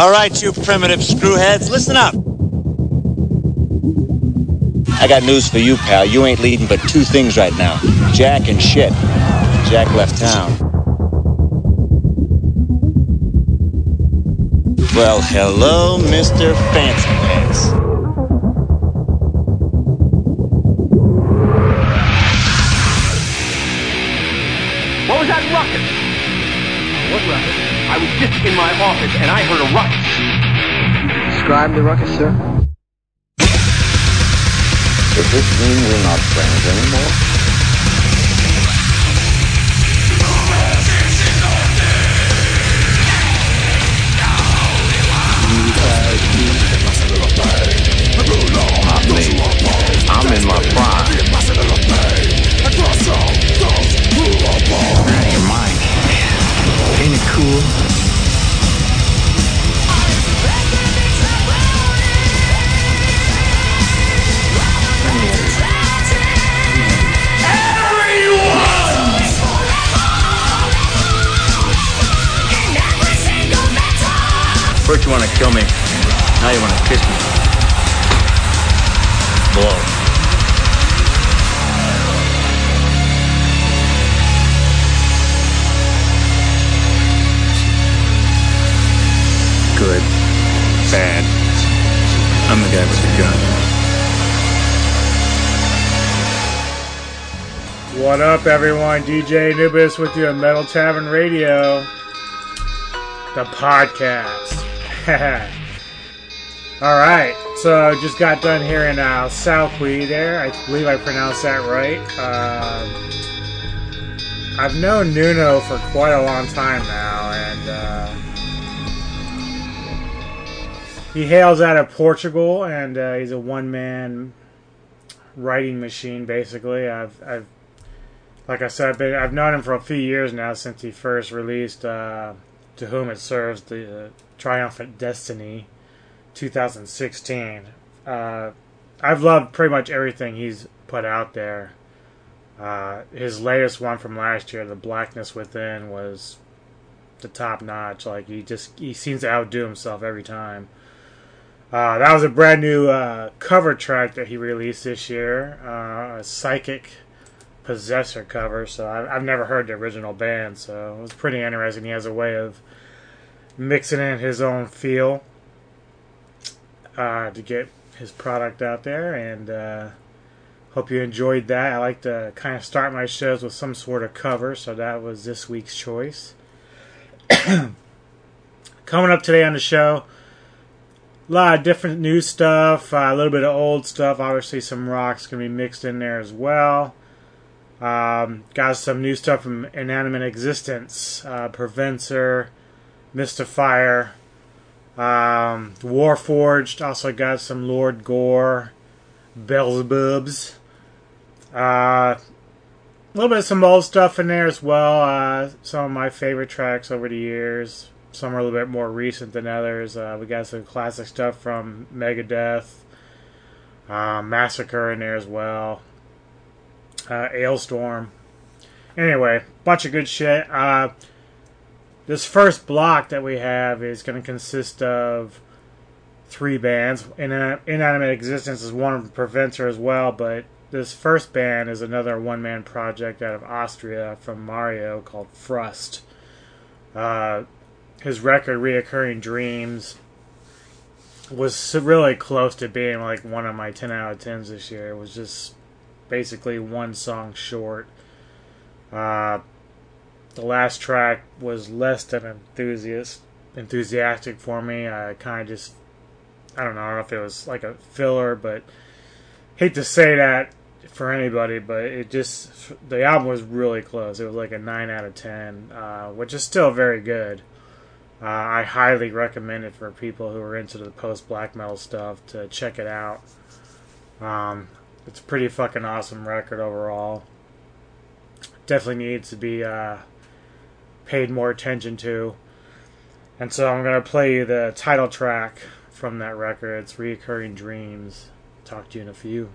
All right, you primitive screwheads, listen up. I got news for you, pal. You ain't leading but two things right now Jack and shit. Jack left town. Well, hello, Mr. Fancy just in my office and I heard a ruckus. Describe the ruckus, sir. Does this mean we're not friends anymore? Not me. I'm in my prime. out of your mind. Ain't it cool? First you want to kill me, now you want to kiss me. Blow. Good. Bad. I'm the guy with the gun. What up, everyone? DJ Anubis with you at Metal Tavern Radio, the podcast. All right, so just got done here in uh, Southwee there. I believe I pronounced that right. Um I've known Nuno for quite a long time now, and uh, he hails out of Portugal, and uh, he's a one-man writing machine. Basically, I've, I've like I said, I've, been, I've known him for a few years now since he first released uh, "To Whom It Serves," the uh, Triumphant Destiny, 2016. Uh, I've loved pretty much everything he's put out there. Uh, his latest one from last year, "The Blackness Within," was the top notch. Like he just he seems to outdo himself every time. Uh, that was a brand new uh, cover track that he released this year, uh, a psychic possessor cover. So I, I've never heard the original band, so it was pretty interesting. He has a way of mixing in his own feel uh, to get his product out there, and uh, hope you enjoyed that. I like to kind of start my shows with some sort of cover, so that was this week's choice. Coming up today on the show, a lot of different new stuff, uh, a little bit of old stuff. Obviously, some rock's gonna be mixed in there as well. Um, got some new stuff from Inanimate Existence, uh, Pervencer, Mystifier, um, Warforged. Also got some Lord Gore, Beelzebubs. Uh, a little bit of some old stuff in there as well. Uh, some of my favorite tracks over the years. Some are a little bit more recent than others. Uh, we got some classic stuff from Megadeth, uh, Massacre in there as well. Uh, Alestorm. Anyway, bunch of good shit. Uh, this first block that we have is going to consist of three bands. In Inanimate Existence is one of the Pervencer as well, but this first band is another one man project out of Austria from Mario called Frust. Uh, his record, Reoccurring Dreams, was really close to being like one of my 10 out of 10s this year. It was just basically one song short. Uh, the last track was less than enthusiast enthusiastic for me. I kind of just I don't know, I don't know if it was like a filler, but hate to say that for anybody, but it just the album was really close. It was like a nine out of ten, uh, which is still very good. Uh, I highly recommend it for people who are into the post black metal stuff to check it out. Um, it's a pretty fucking awesome record overall. Definitely needs to be uh, paid more attention to. And so I'm going to play you the title track from that record. It's Reoccurring Dreams. Talk to you in a few.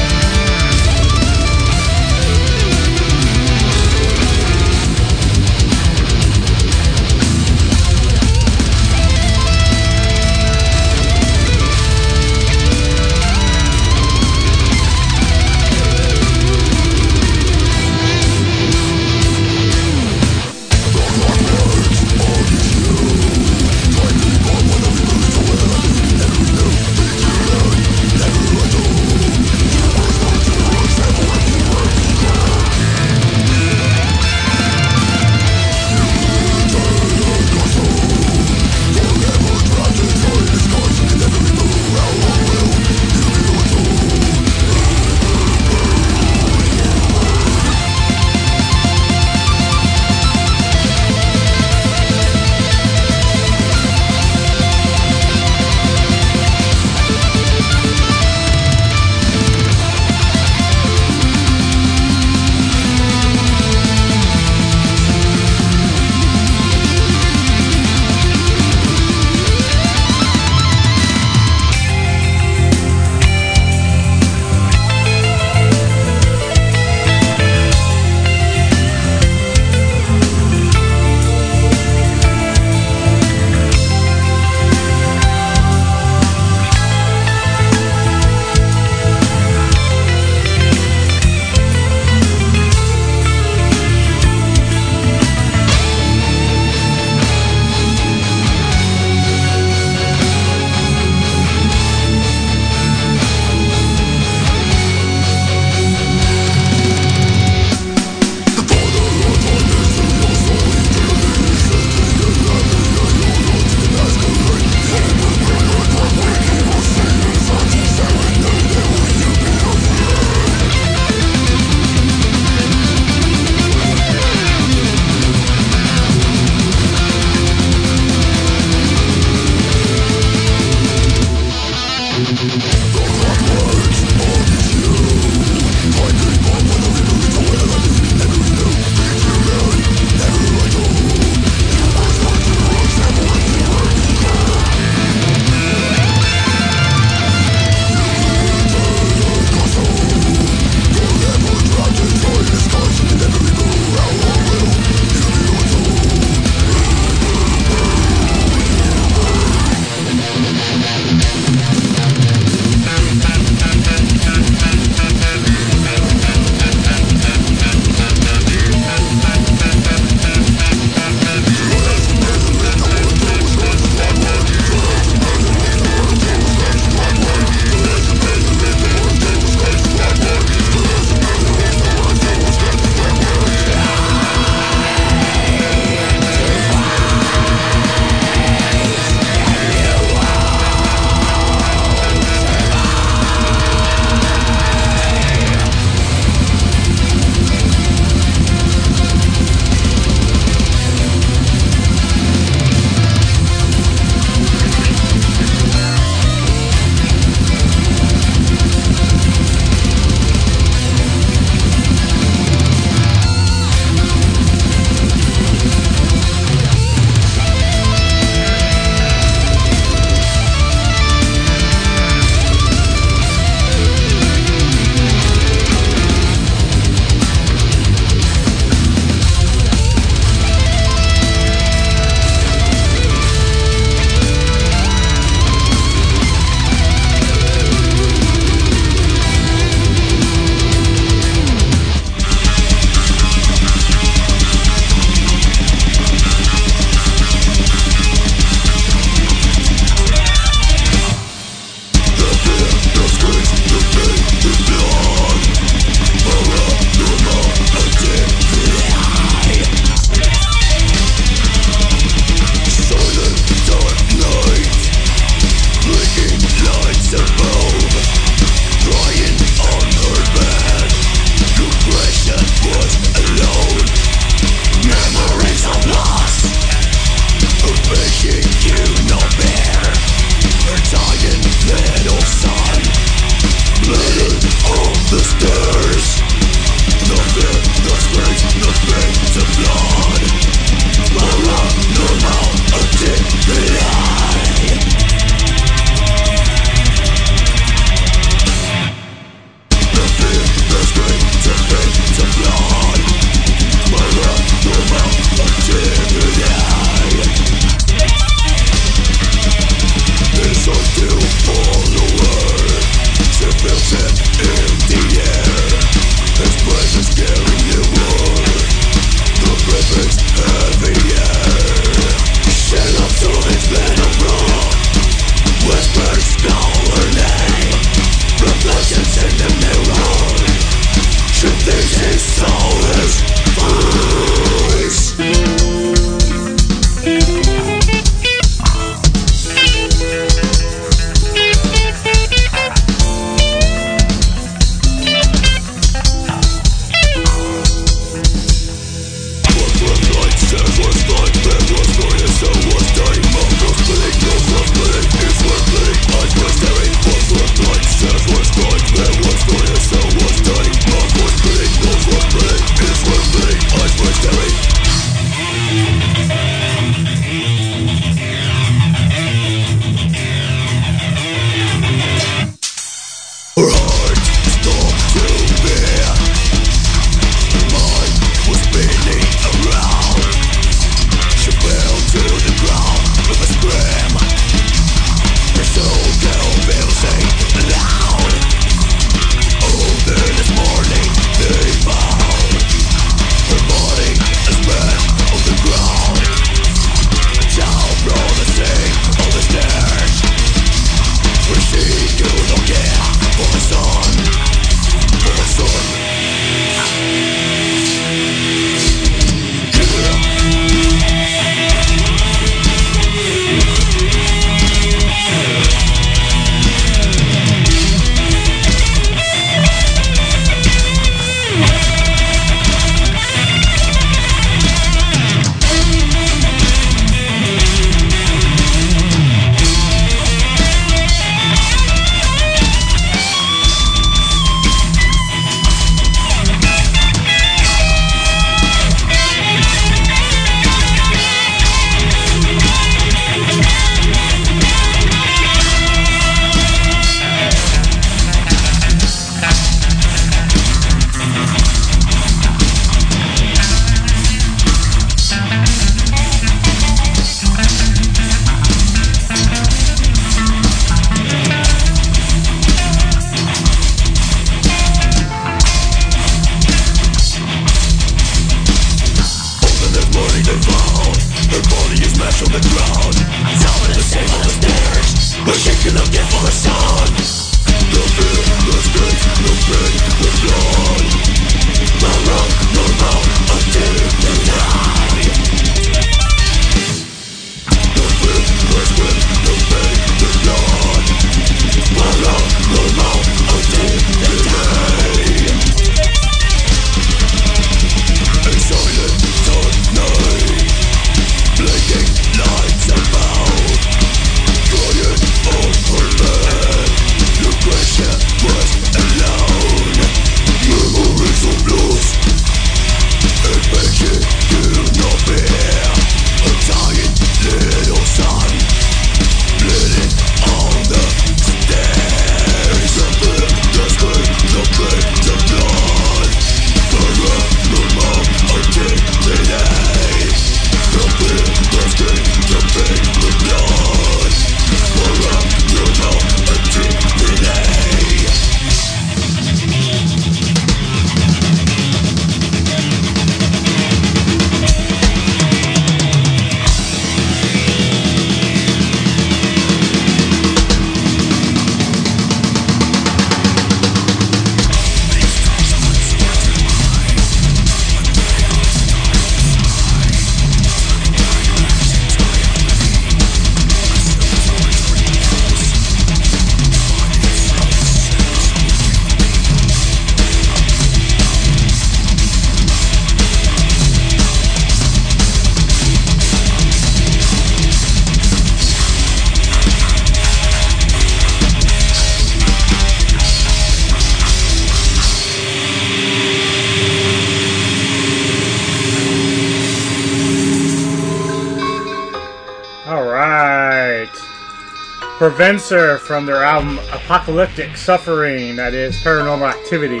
Pervencer from their album Apocalyptic Suffering, that is Paranormal Activity.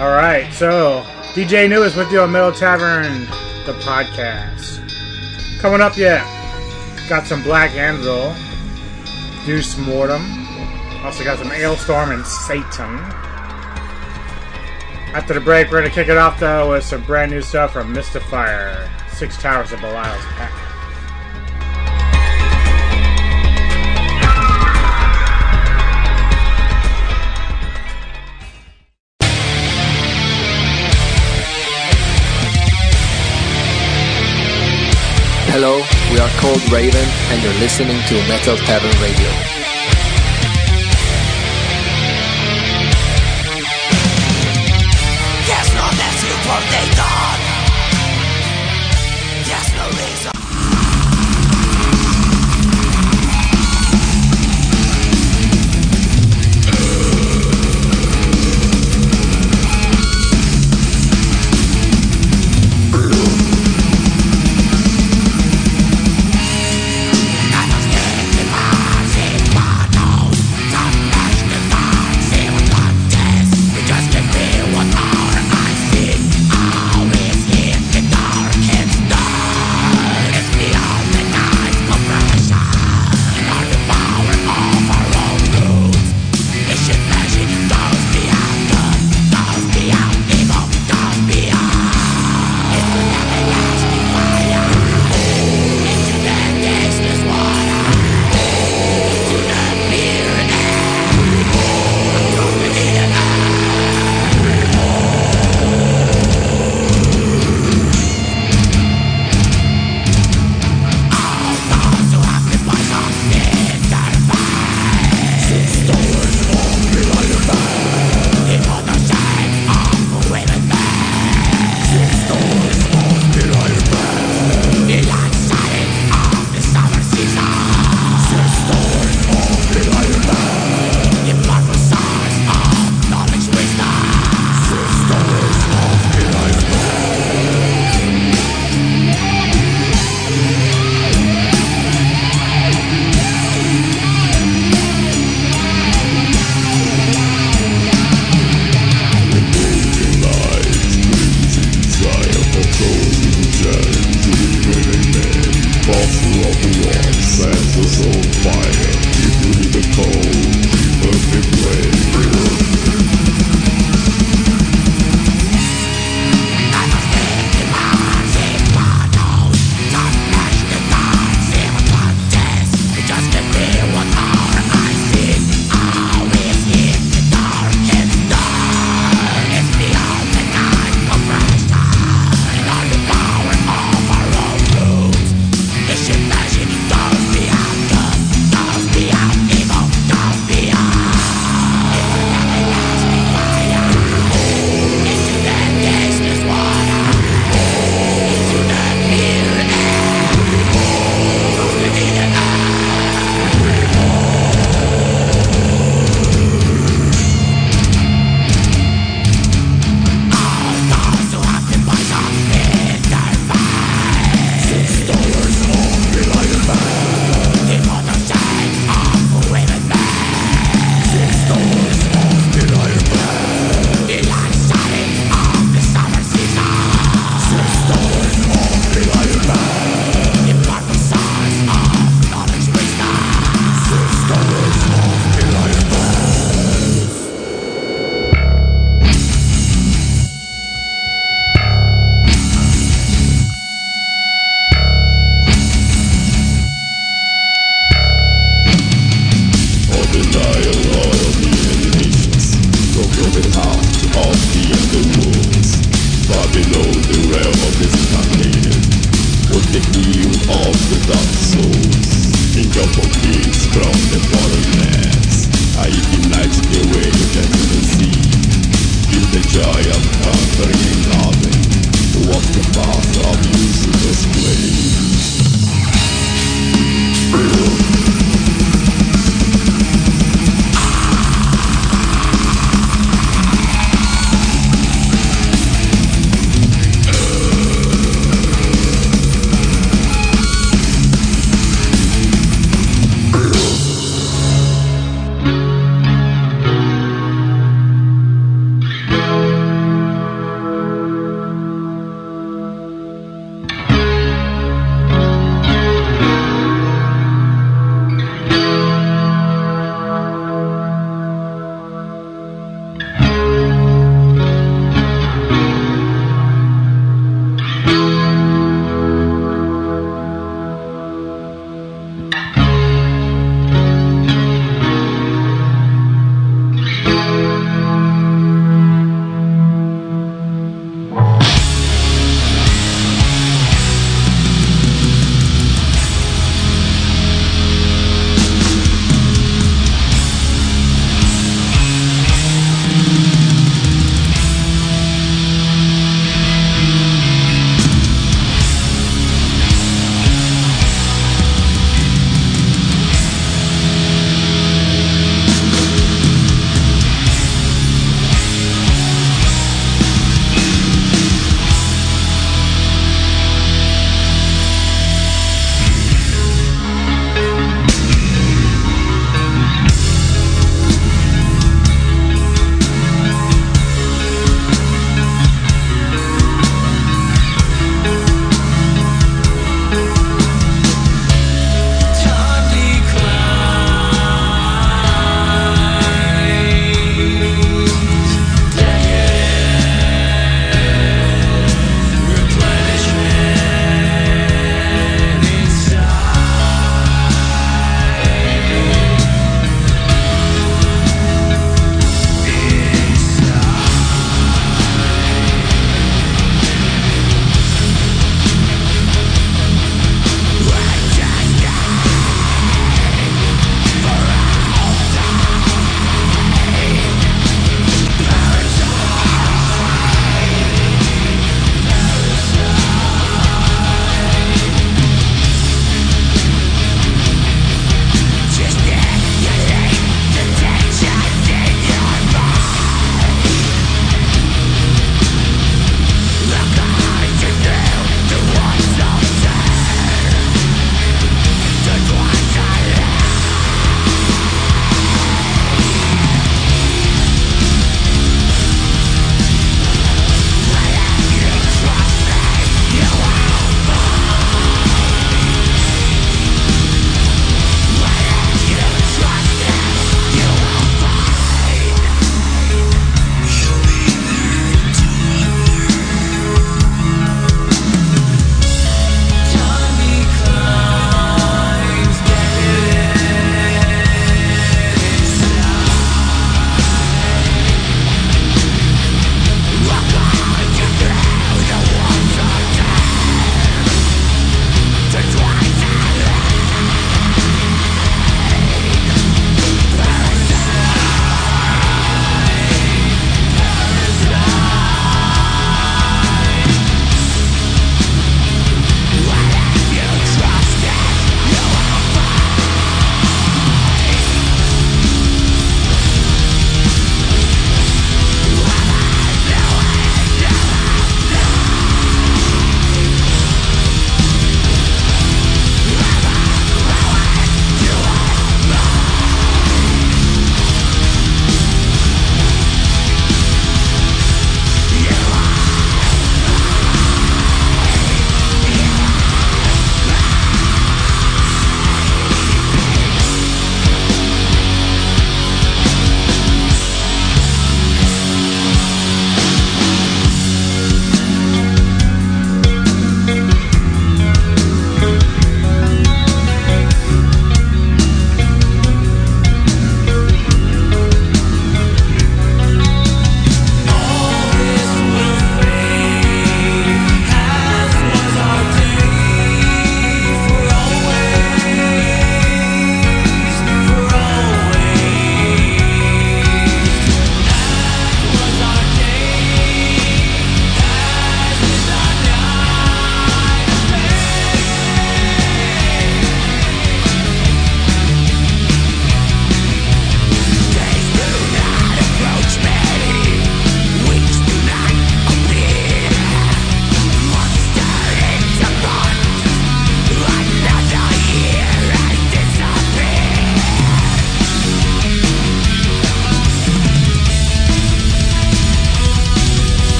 Alright, so DJ Anubis with you on Metal Tavern, the podcast. Coming up yet, got some Black Anvil, Deus Mortem, also got some Alestorm and Satan. After the break, we're going to kick it off though with some brand new stuff from Mystifier, Six Towers of Belial's Hello, we are called Raven, and you're listening to Metal Tavern Radio. Yes, no, you for they done.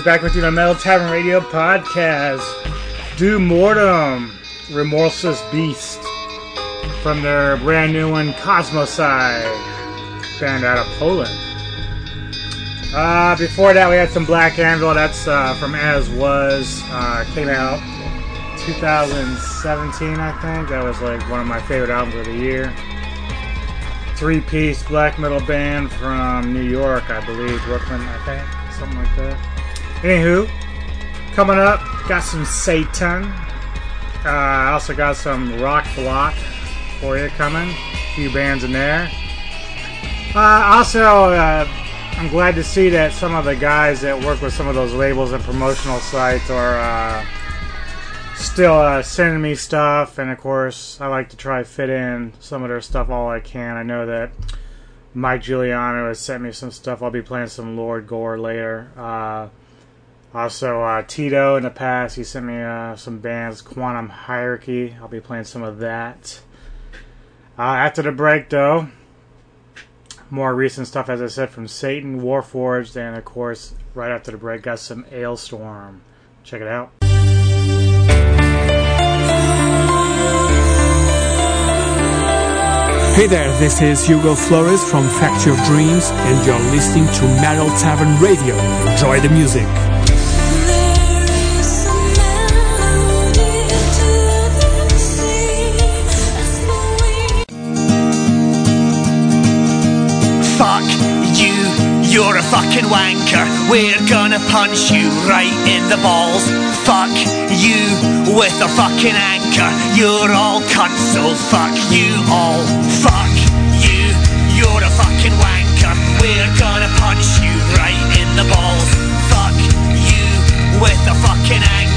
Is back with you on Metal Tavern Radio podcast. Deus Mortem, Remorseless Beast, from their brand new one, Cosmocide, band out of Poland. Uh, before that, we had some Black Anvil. That's uh, from As Was. Uh, came out 2017, I think. That was like one of my favorite albums of the year. Three piece black metal band from New York, I believe. Brooklyn, I think. Something like that. Anywho, coming up, got some Satan. Uh, I also got some Rock Block for you coming. A few bands in there. Uh, also, uh, I'm glad to see that some of the guys that work with some of those labels and promotional sites are uh, still uh, sending me stuff, and of course, I like to try fit in some of their stuff all I can. I know that Mike Giuliano has sent me some stuff. I'll be playing some Lord Gore later. Also, uh, Tito in the past, he sent me uh, some bands, Quantum Hierarchy. I'll be playing some of that. Uh, after the break, though, more recent stuff, as I said, from Satan, Warforged, and of course, right after the break, got some Alestorm. Check it out. Hey there, this is Hugo Flores from Factory of Dreams, and you're listening to Metal Tavern Radio. Enjoy the music. Fucking wanker. We're gonna punch you right in the balls. Fuck you with a fucking anchor. You're all cunts, so fuck you all. Fuck you, you're a fucking wanker. We're gonna punch you right in the balls. Fuck you with a fucking anchor.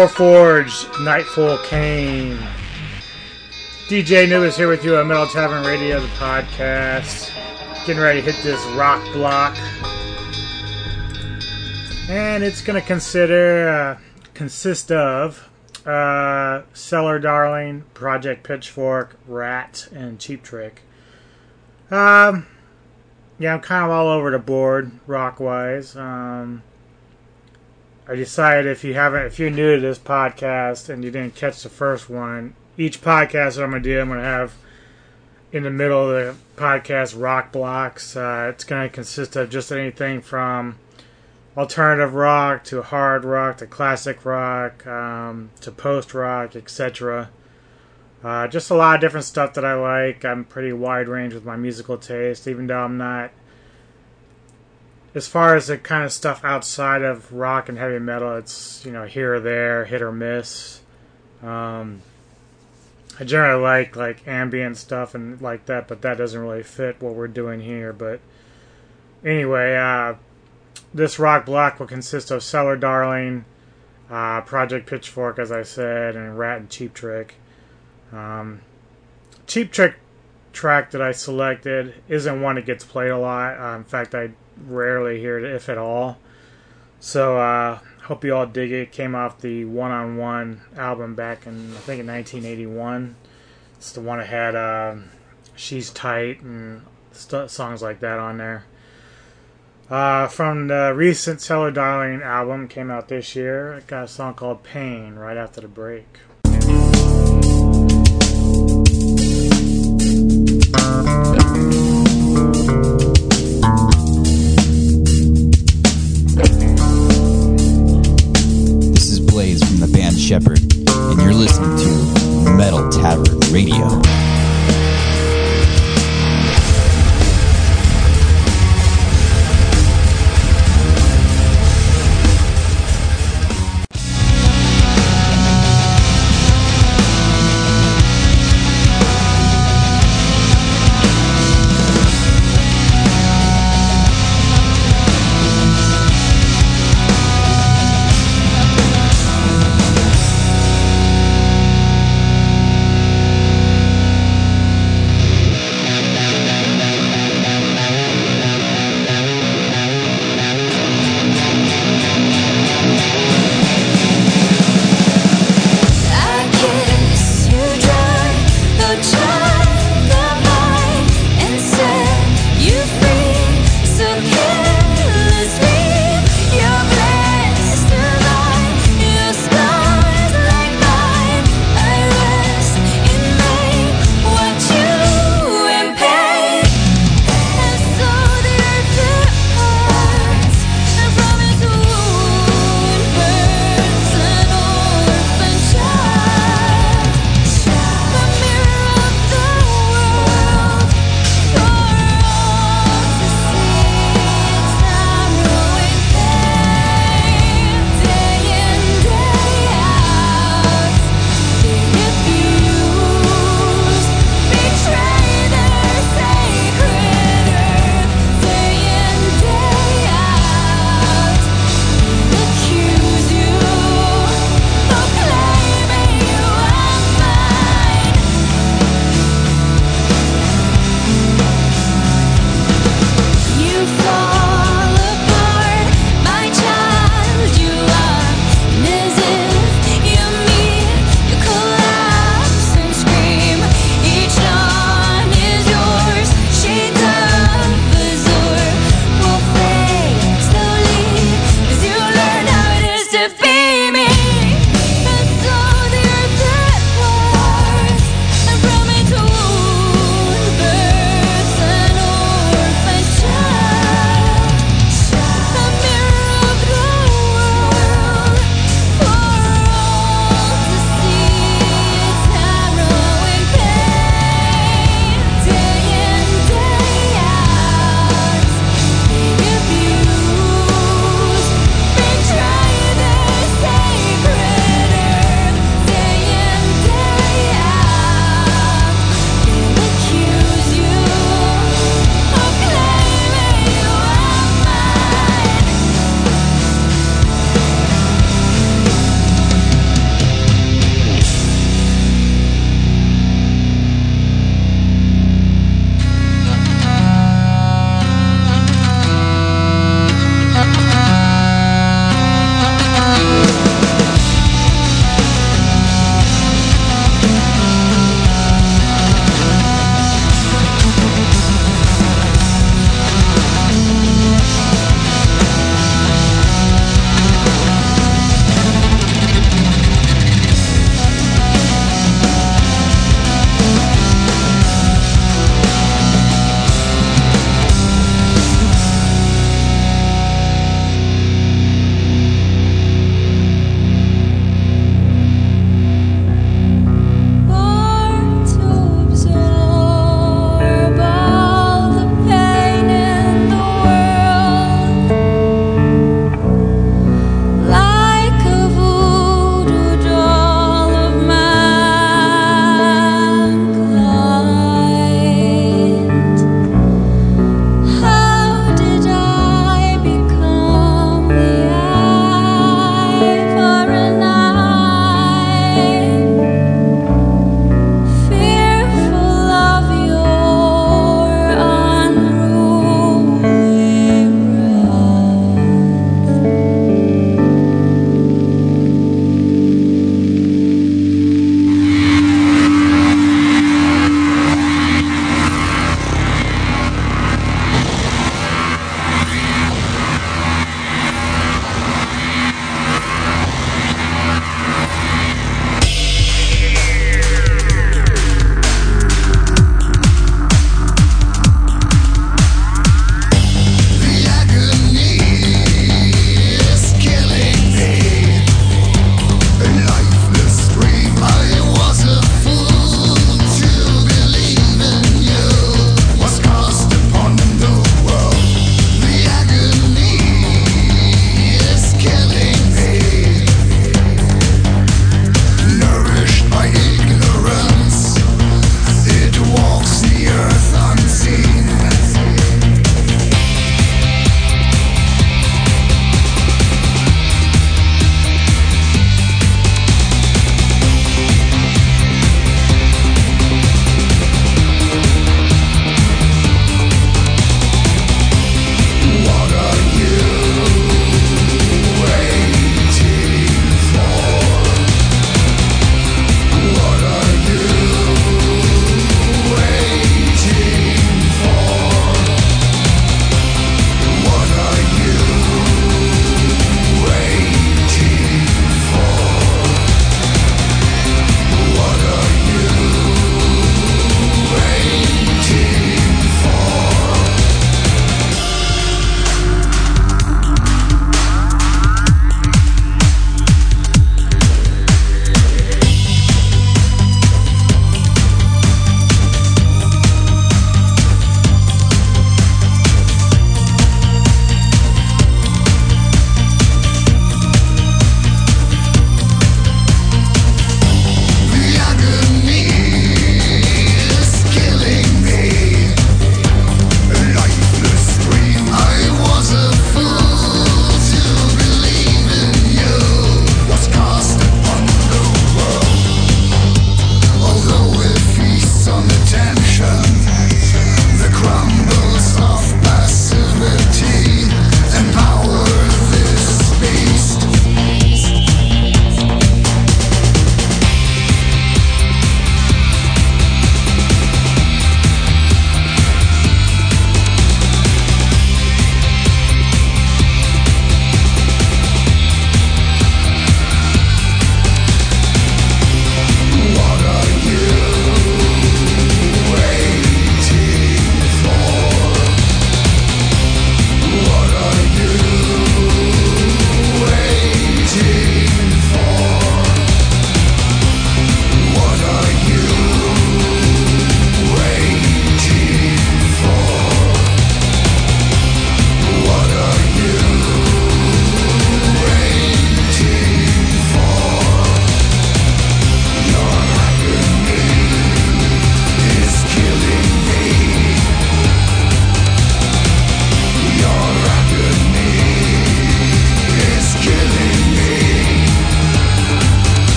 Warforged, Nightfall Came. DJ Anubis here with you on Metal Tavern Radio, the podcast. Getting ready to hit this rock block. And it's going to consider, uh, consist of uh, Cellar Darling, Project Pitchfork, Ratt, and Cheap Trick. Um, yeah, I'm kind of all over the board, rock wise. Um, I decided if you haven't, if you're new to this podcast and you didn't catch the first one, each podcast that I'm gonna do, I'm gonna have in the middle of the podcast rock blocks. Uh, it's gonna consist of just anything from alternative rock to hard rock to classic rock um, to post rock, etc. Uh, just a lot of different stuff that I like. I'm pretty wide range with my musical taste, even though I'm not as far as the kind of stuff outside of rock and heavy metal, it's you know here or there, hit or miss. Um, I generally like like ambient stuff and like that, but that doesn't really fit what we're doing here. But anyway, uh, this rock block will consist of Cellar Darling, uh, Project Pitchfork, as I said, and Ratt and Cheap Trick. Um, Cheap Trick track that I selected isn't one that gets played a lot. Uh, in fact, I rarely hear it, if at all. So, uh, hope you all dig it. it came off the One on One album back in, I think, in 1981. It's the one that had uh, She's Tight and st- songs like that on there. Uh, from the recent Cellar Darling album, came out this year. It got a song called Pain right after the break. Shepherd, and you're listening to Metal Tavern Radio.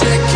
Check.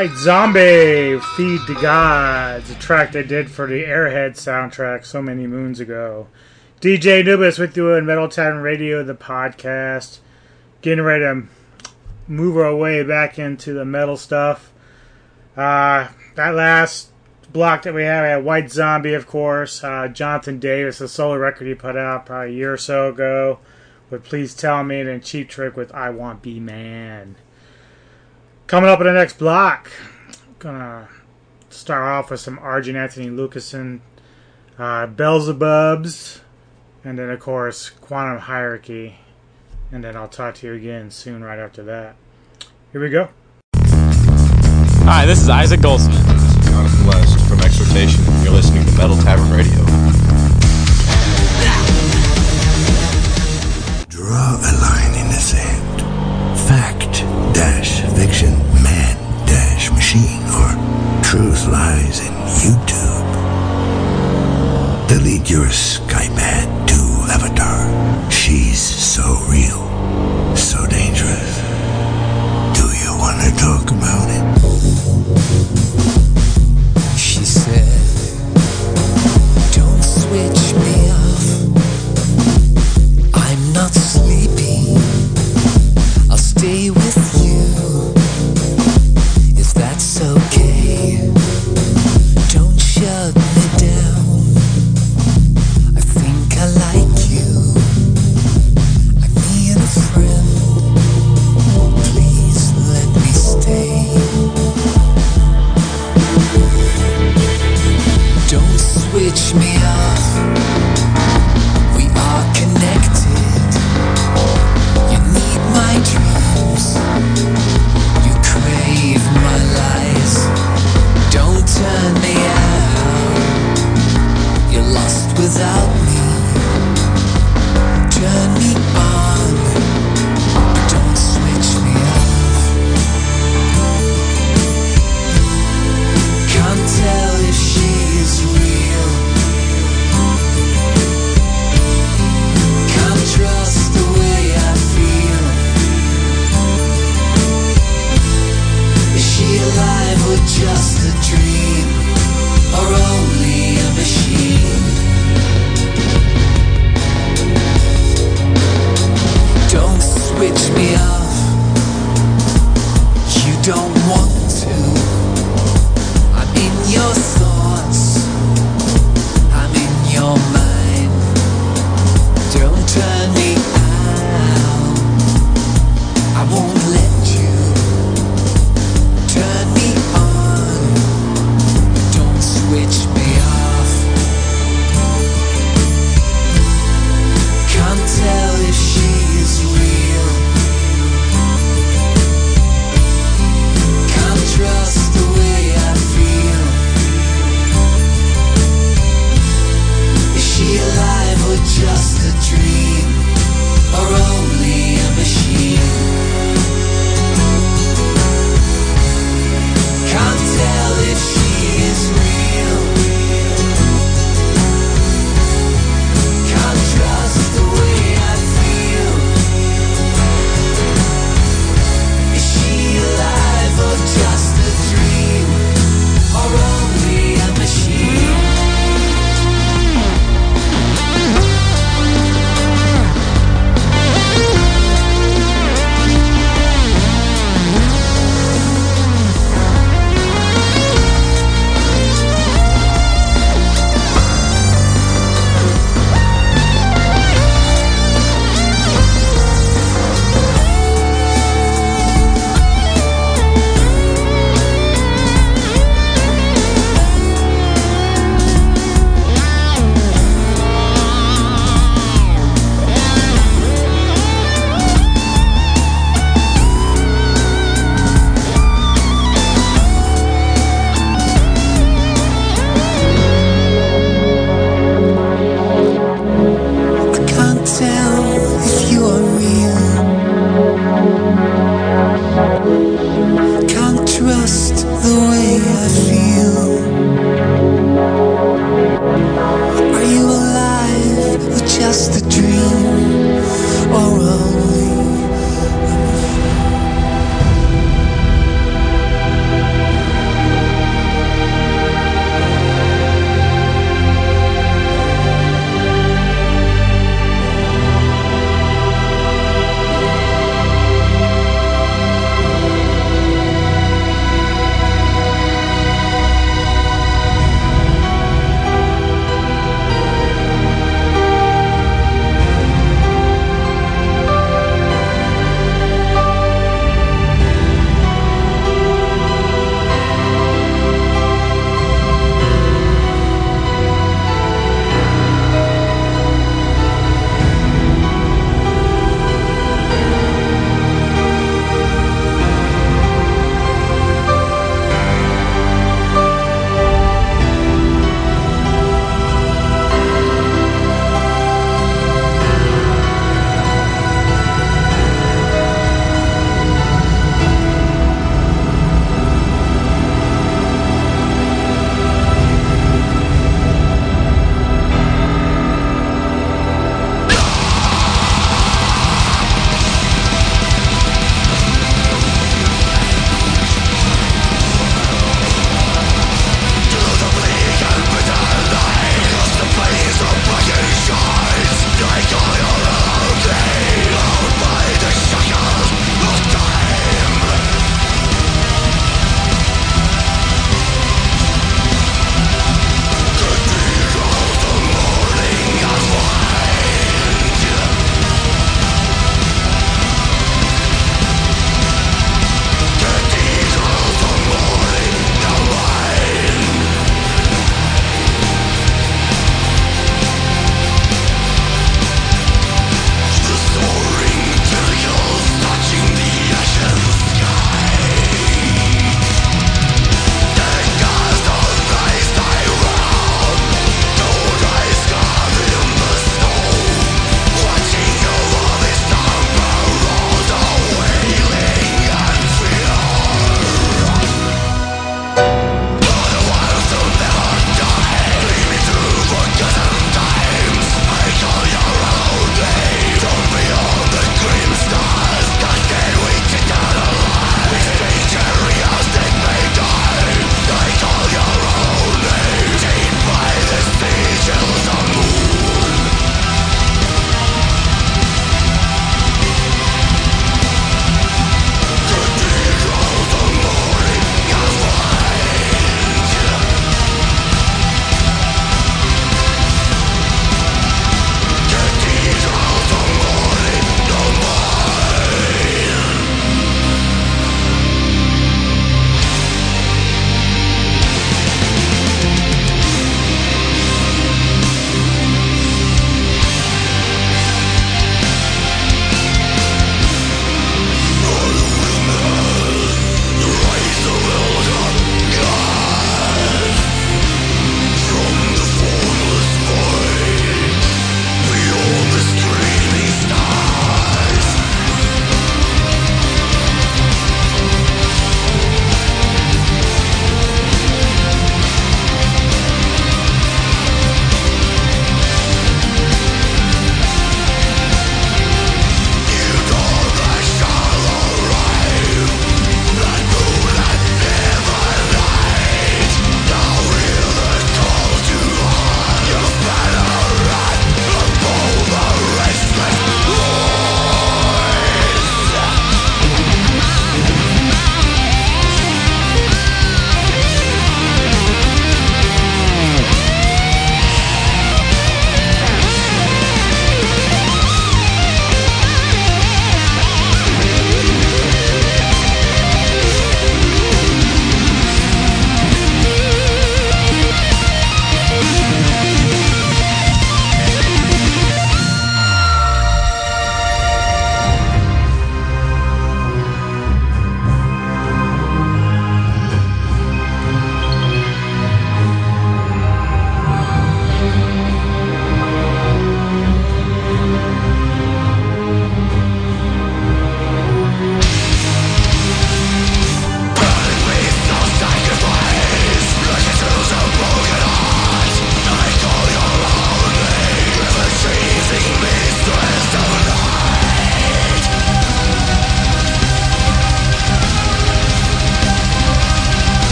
White Zombie, Feed the Gods, a track they did for the Airhead soundtrack so many moons ago. DJ Anubis with you in Metal Tavern Radio, the podcast. Getting ready to move our way back into the metal stuff. Uh, that last block that we had, we had White Zombie, of course. Uh, Jonathan Davis, a solo record he put out probably a year or so ago with Please Tell Me, and Cheap Trick with I Want Be Man. Coming up in the next block, gonna start off with some Arjen Anthony Lucassen, uh, Beelzebubs, and then of course Quantum Hierarchy, and then I'll talk to you again soon right after that. Here we go. Hi, this is Isaac Goldsmith. This is Jonathan West from Exhortation. You're listening to Metal Tavern Radio. Draw a line in the sand. Fact dash Delete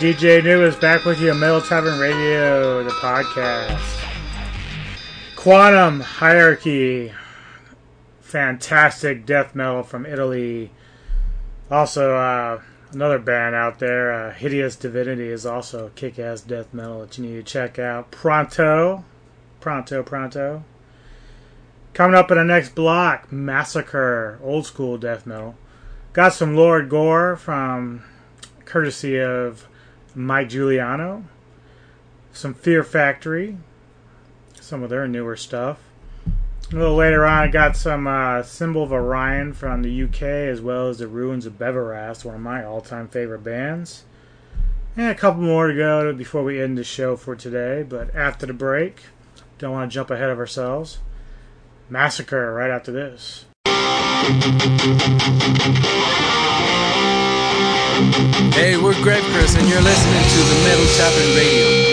DJ Anubis back with you on Metal Tavern Radio, the podcast. Quantum Hierarchy, fantastic death metal from Italy. Also, uh, another band out there, uh, Hideous Divinity, is also kick ass death metal that you need to check out. Pronto, Pronto, Pronto. Coming up in the next block, Massacre, old school death metal. Got some Lord Gore from courtesy of Mike Giuliano. Some Fear Factory, some of their newer stuff. A little later on, I got some uh, Symbol of Orion from the UK, as well as the Ruins of Beverast, one of my all-time favorite bands. And a couple more to go before we end the show for today. But after the break, don't want to jump ahead of ourselves. Massacre right after this. Hey, we're Grave Chris, and you're listening to the Metal Tavern Radio.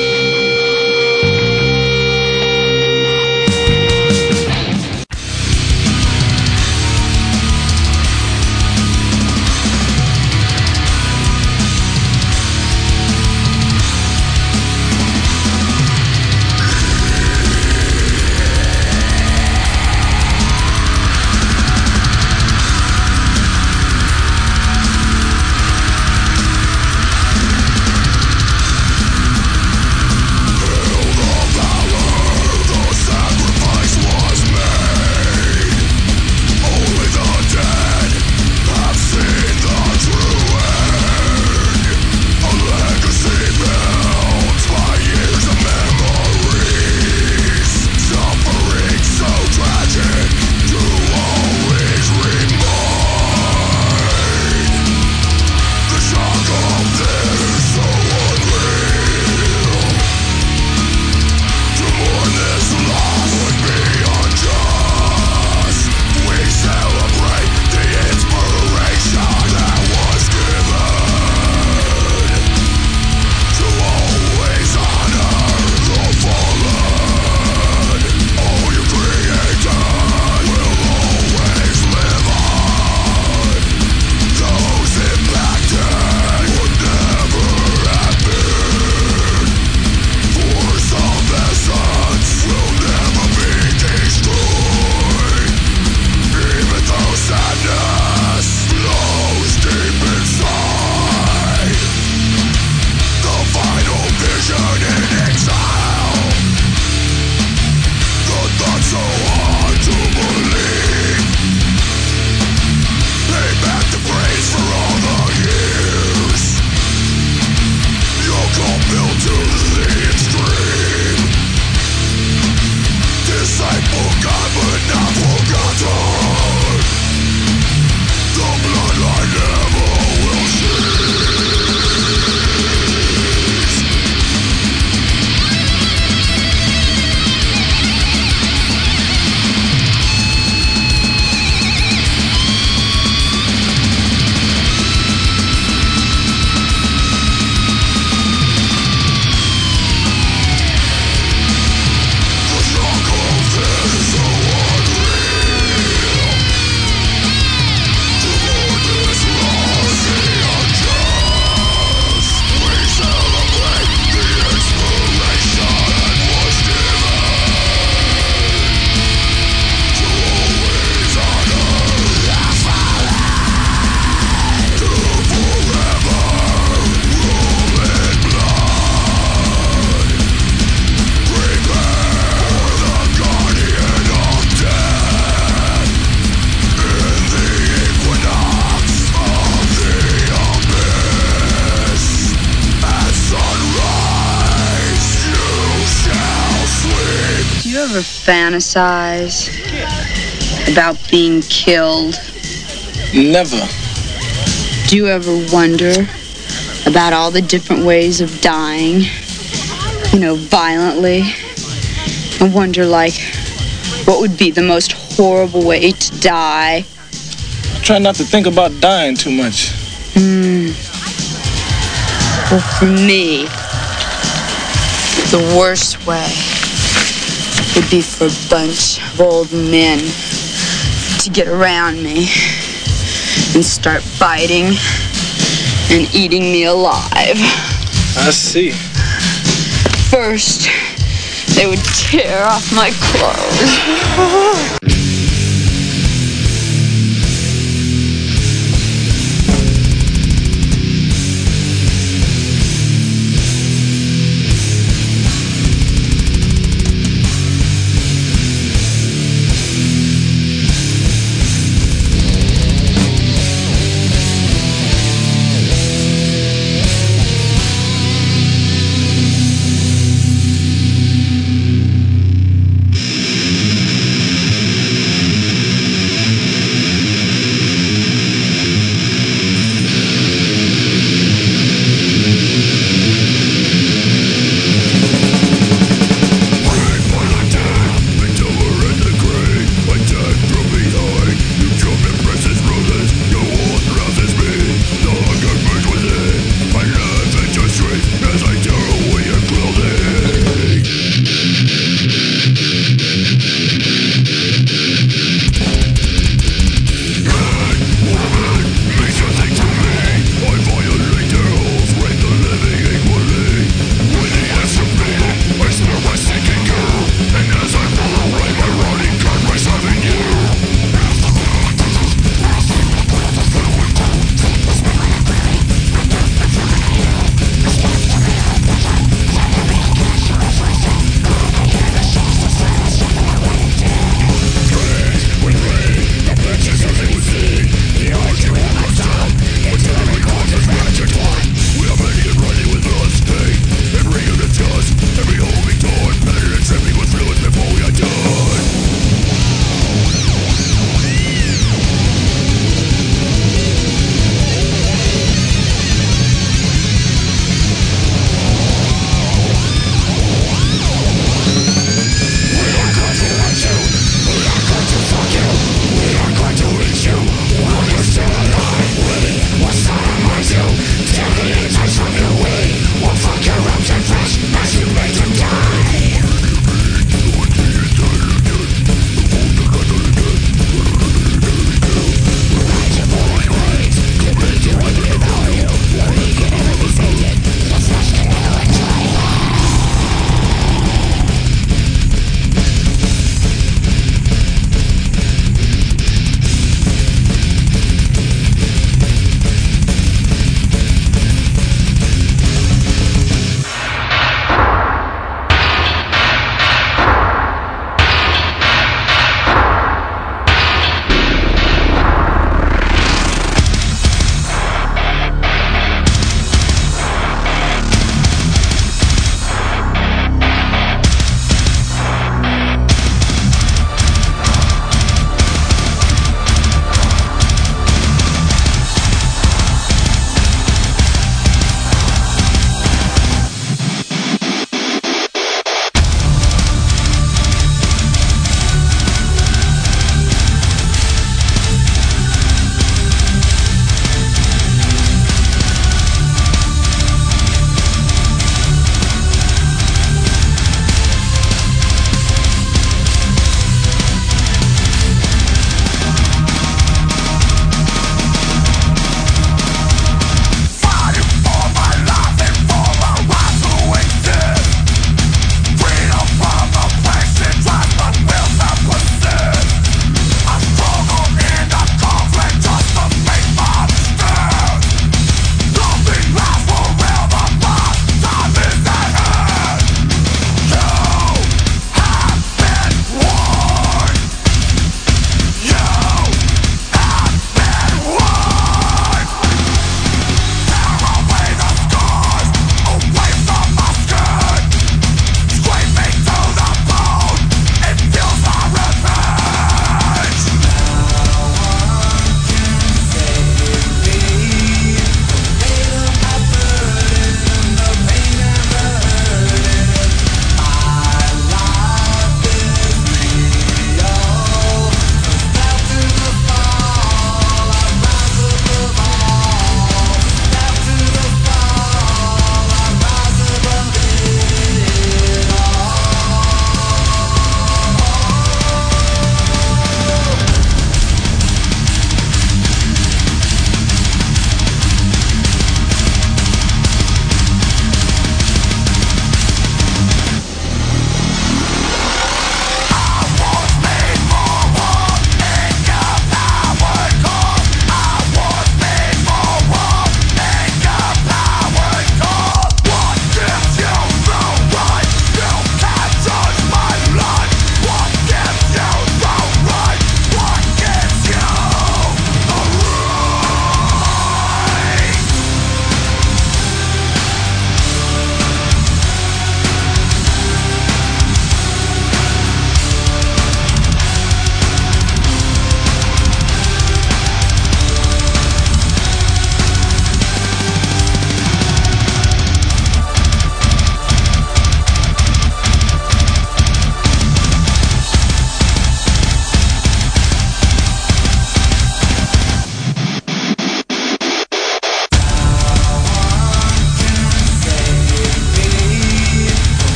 Fantasize about being killed? Never. Do you ever wonder about all the different ways of dying? You know, violently? I wonder, like, what would be the most horrible way to die? I Try not to think about dying too much. Hmm. Well, for me, the worst way would be for a bunch of old men to get around me and start biting and eating me alive. I see. First, they would tear off my clothes.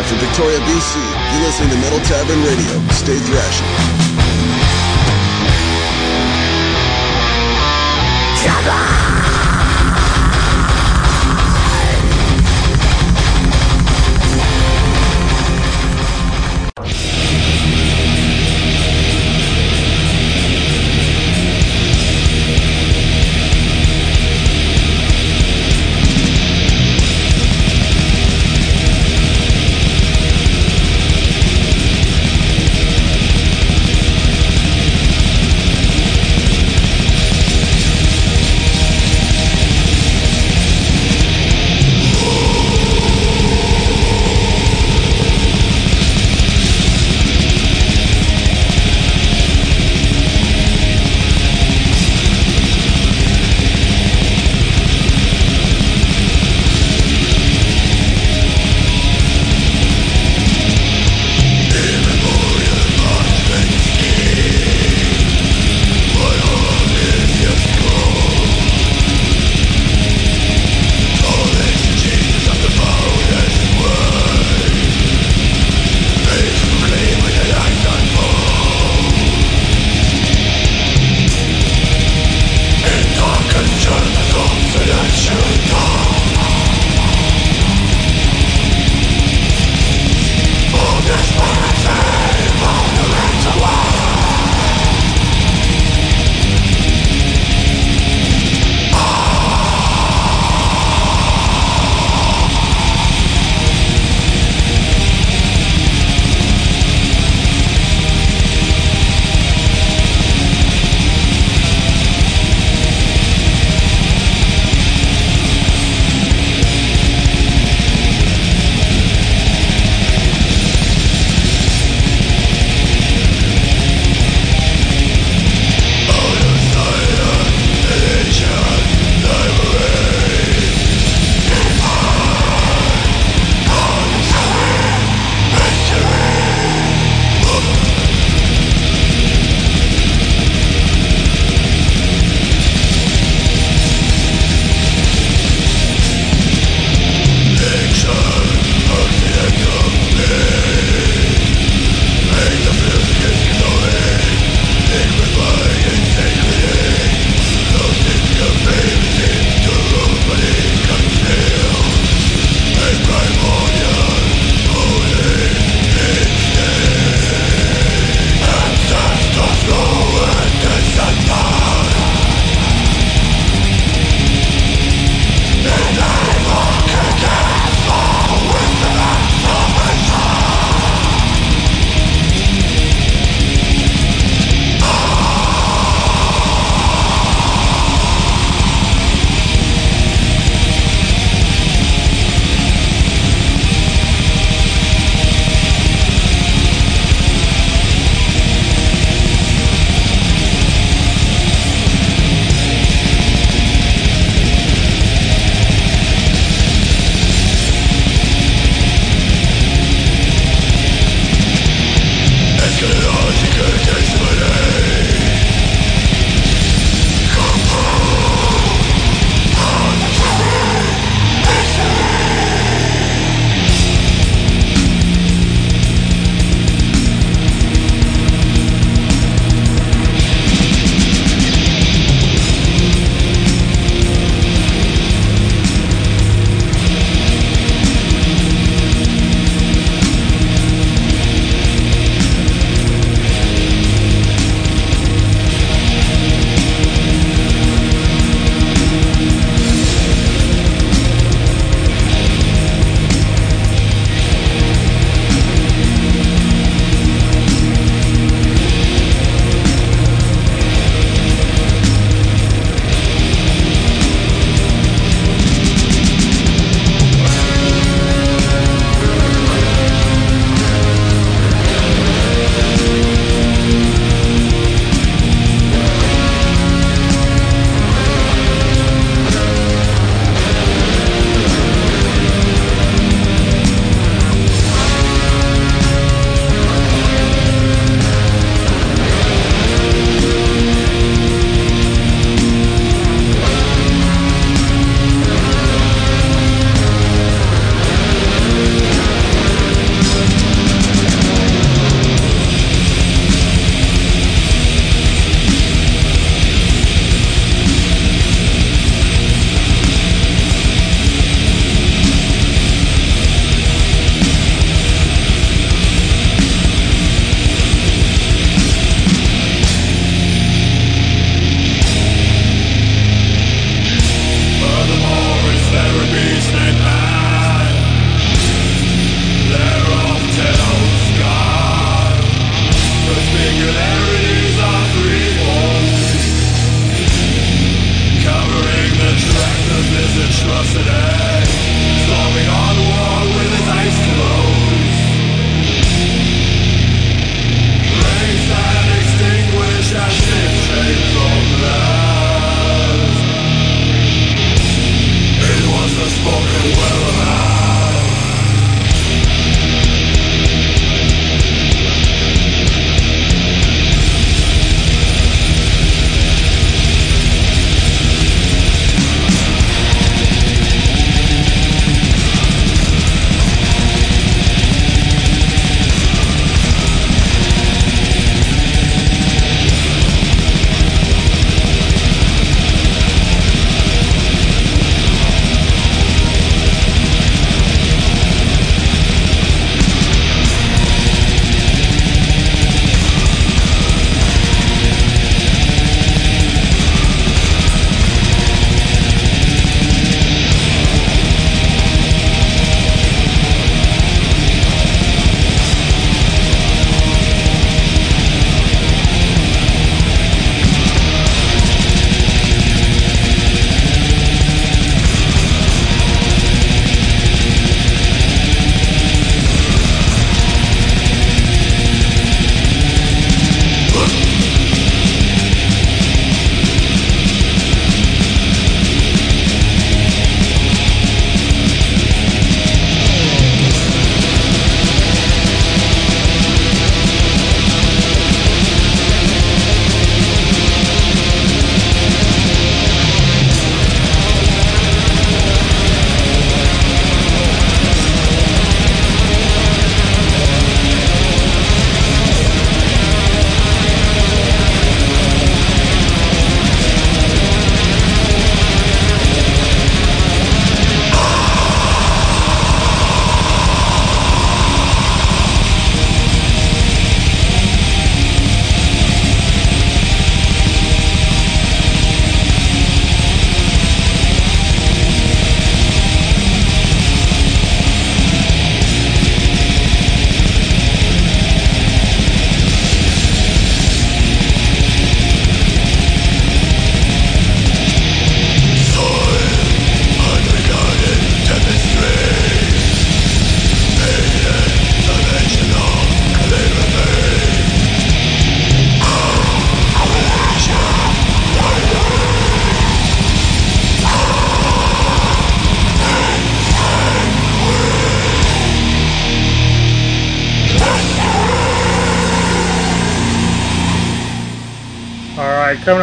Torrified from Victoria, BC. You're listening to Metal Tavern Radio. Stay thrashing.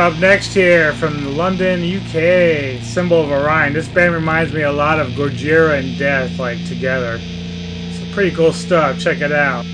Up next here from London, UK, Symbol of Orion. This band reminds me a lot of Gojira and Death, like together. Some pretty cool stuff. Check it out.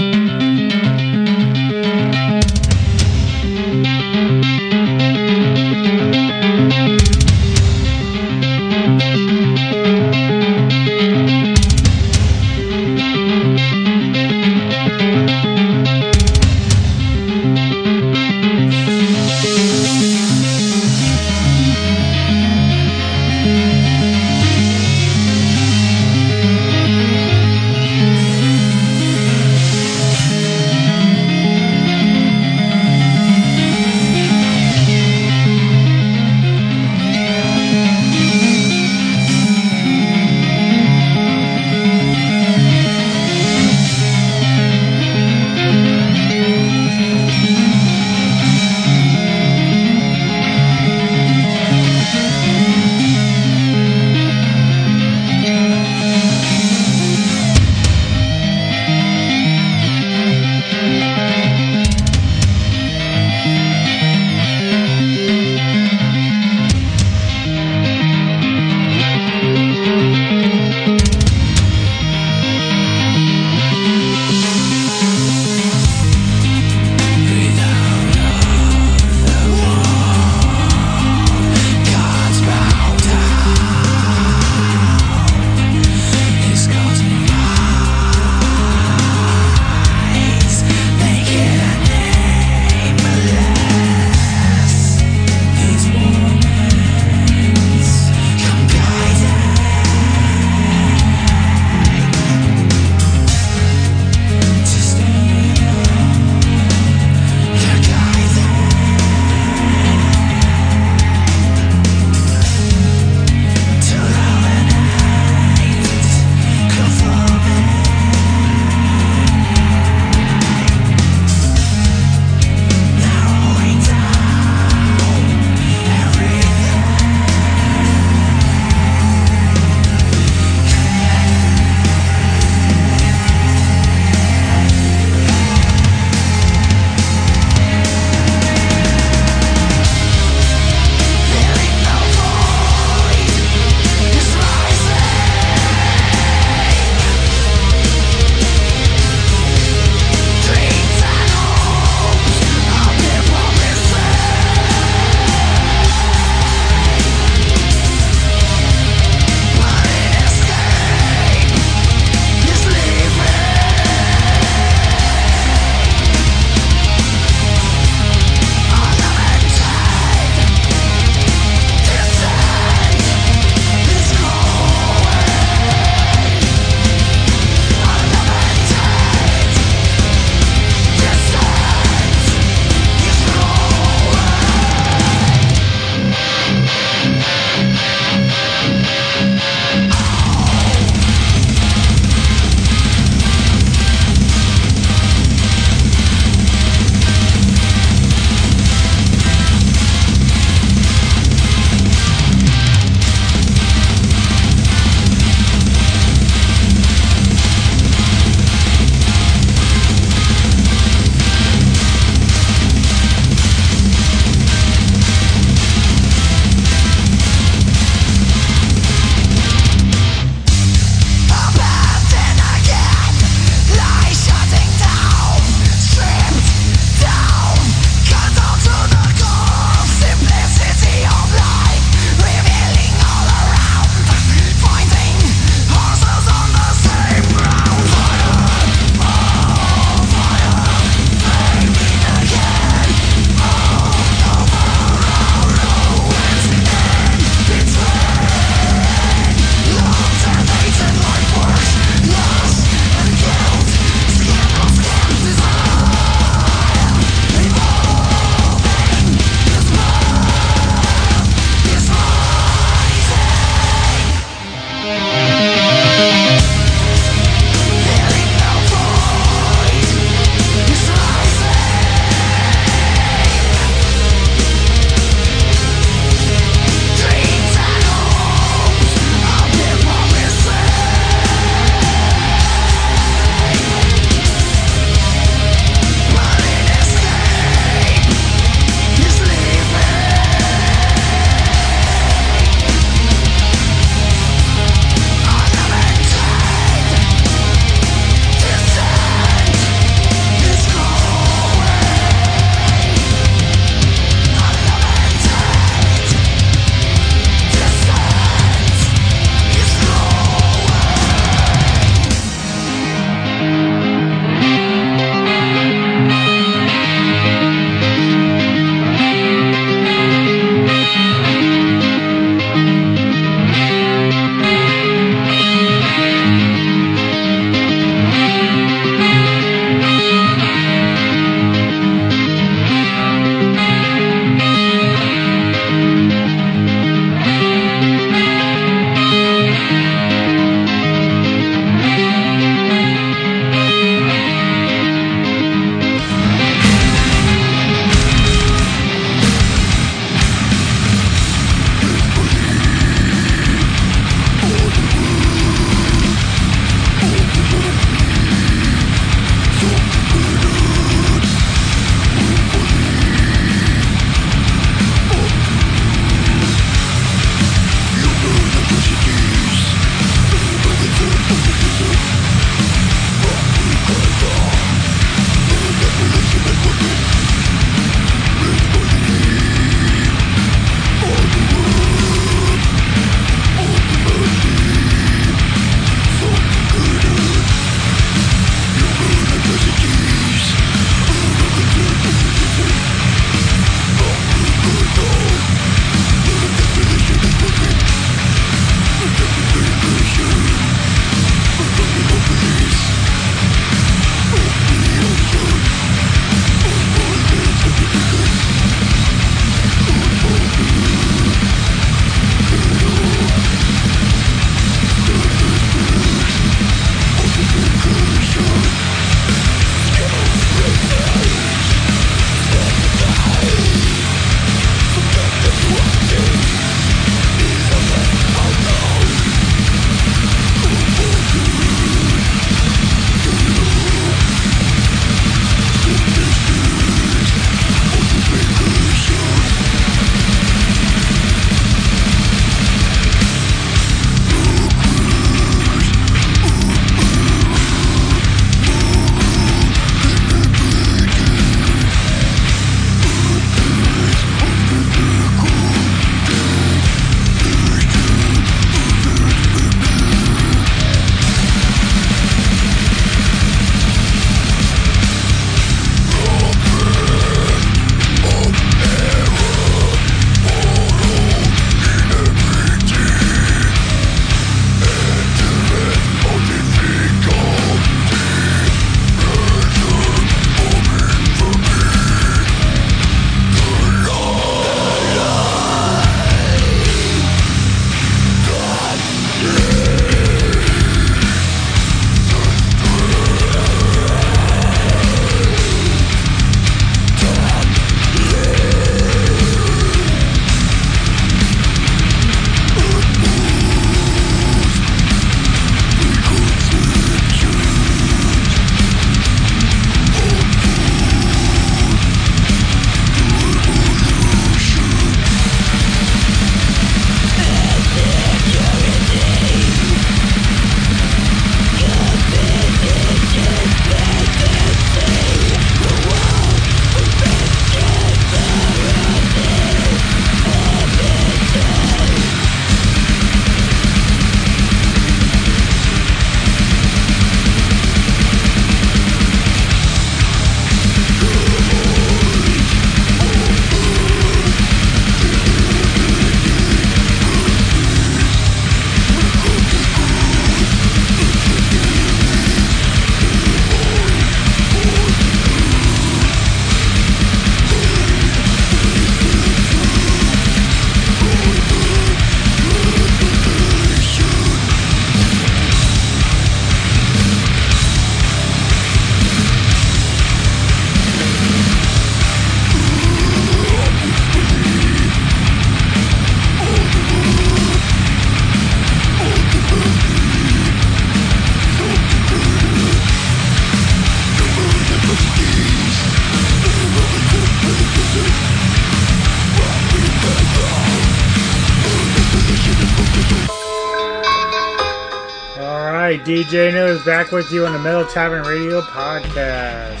Back with you on the Metal Tavern Radio podcast.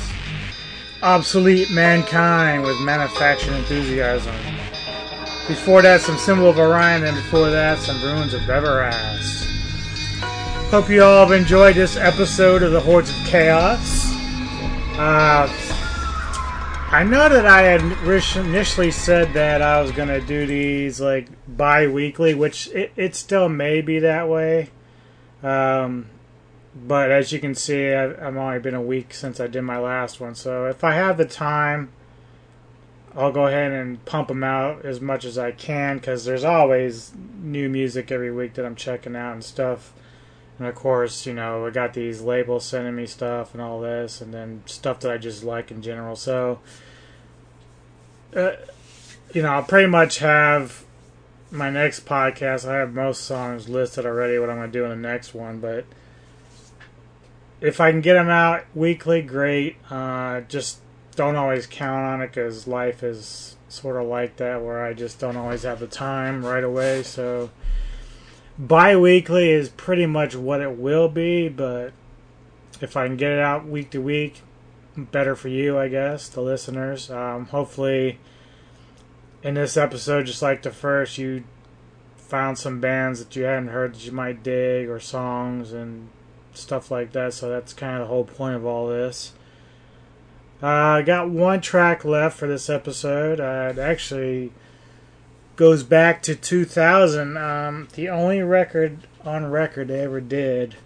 Obsolete Mankind with Manufacturing Enthusiasm. Before that, some Symbol of Orion, and before that, some Ruins of Beverast. Hope you all have enjoyed this episode of the Hordes of Chaos. Uh, I know that I had initially said that I was going to do these like bi weekly, which it, it still may be that way. Um, but as you can see, I've, I've only been a week since I did my last one. So if I have the time, I'll go ahead and pump them out as much as I can because there's always new music every week that I'm checking out and stuff. And of course, you know, I got these labels sending me stuff and all this, and then stuff that I just like in general. So, uh, you know, I'll pretty much have my next podcast. I have most songs listed already, what I'm going to do in the next one, but if I can get them out weekly, great. Uh, just don't always count on it because life is sort of like that, where I just don't always have the time right away. So bi-weekly is pretty much what it will be, but if I can get it out week to week, better for you, I guess, the listeners. Um, hopefully, in this episode, just like the first, you found some bands that you hadn't heard that you might dig, or songs and stuff like that. So that's kind of the whole point of all this. Uh, I got one track left for this episode. Uh, it actually goes back to 2000. Um, the only record on record they ever did,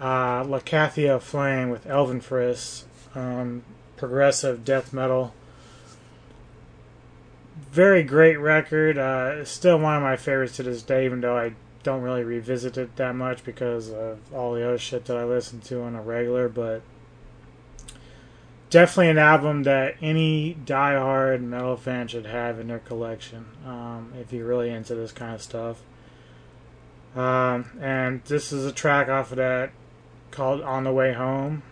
uh, Lacathia Flame with Elvin Friss, um, progressive death metal. Very great record. Uh, still one of my favorites to this day, even though I don't really revisit it that much because of all the other shit that I listen to on a regular, but definitely an album that any die-hard metal fan should have in their collection um, if you're really into this kind of stuff. Um, and this is a track off of that called On the Way Home.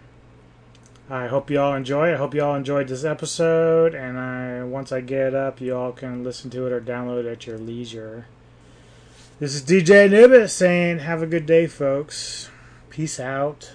I hope you all enjoy. I hope you all enjoyed this episode, and I, once I get up, you all can listen to it or download it at your leisure. This is DJ Nibbit saying, have a good day, folks. Peace out.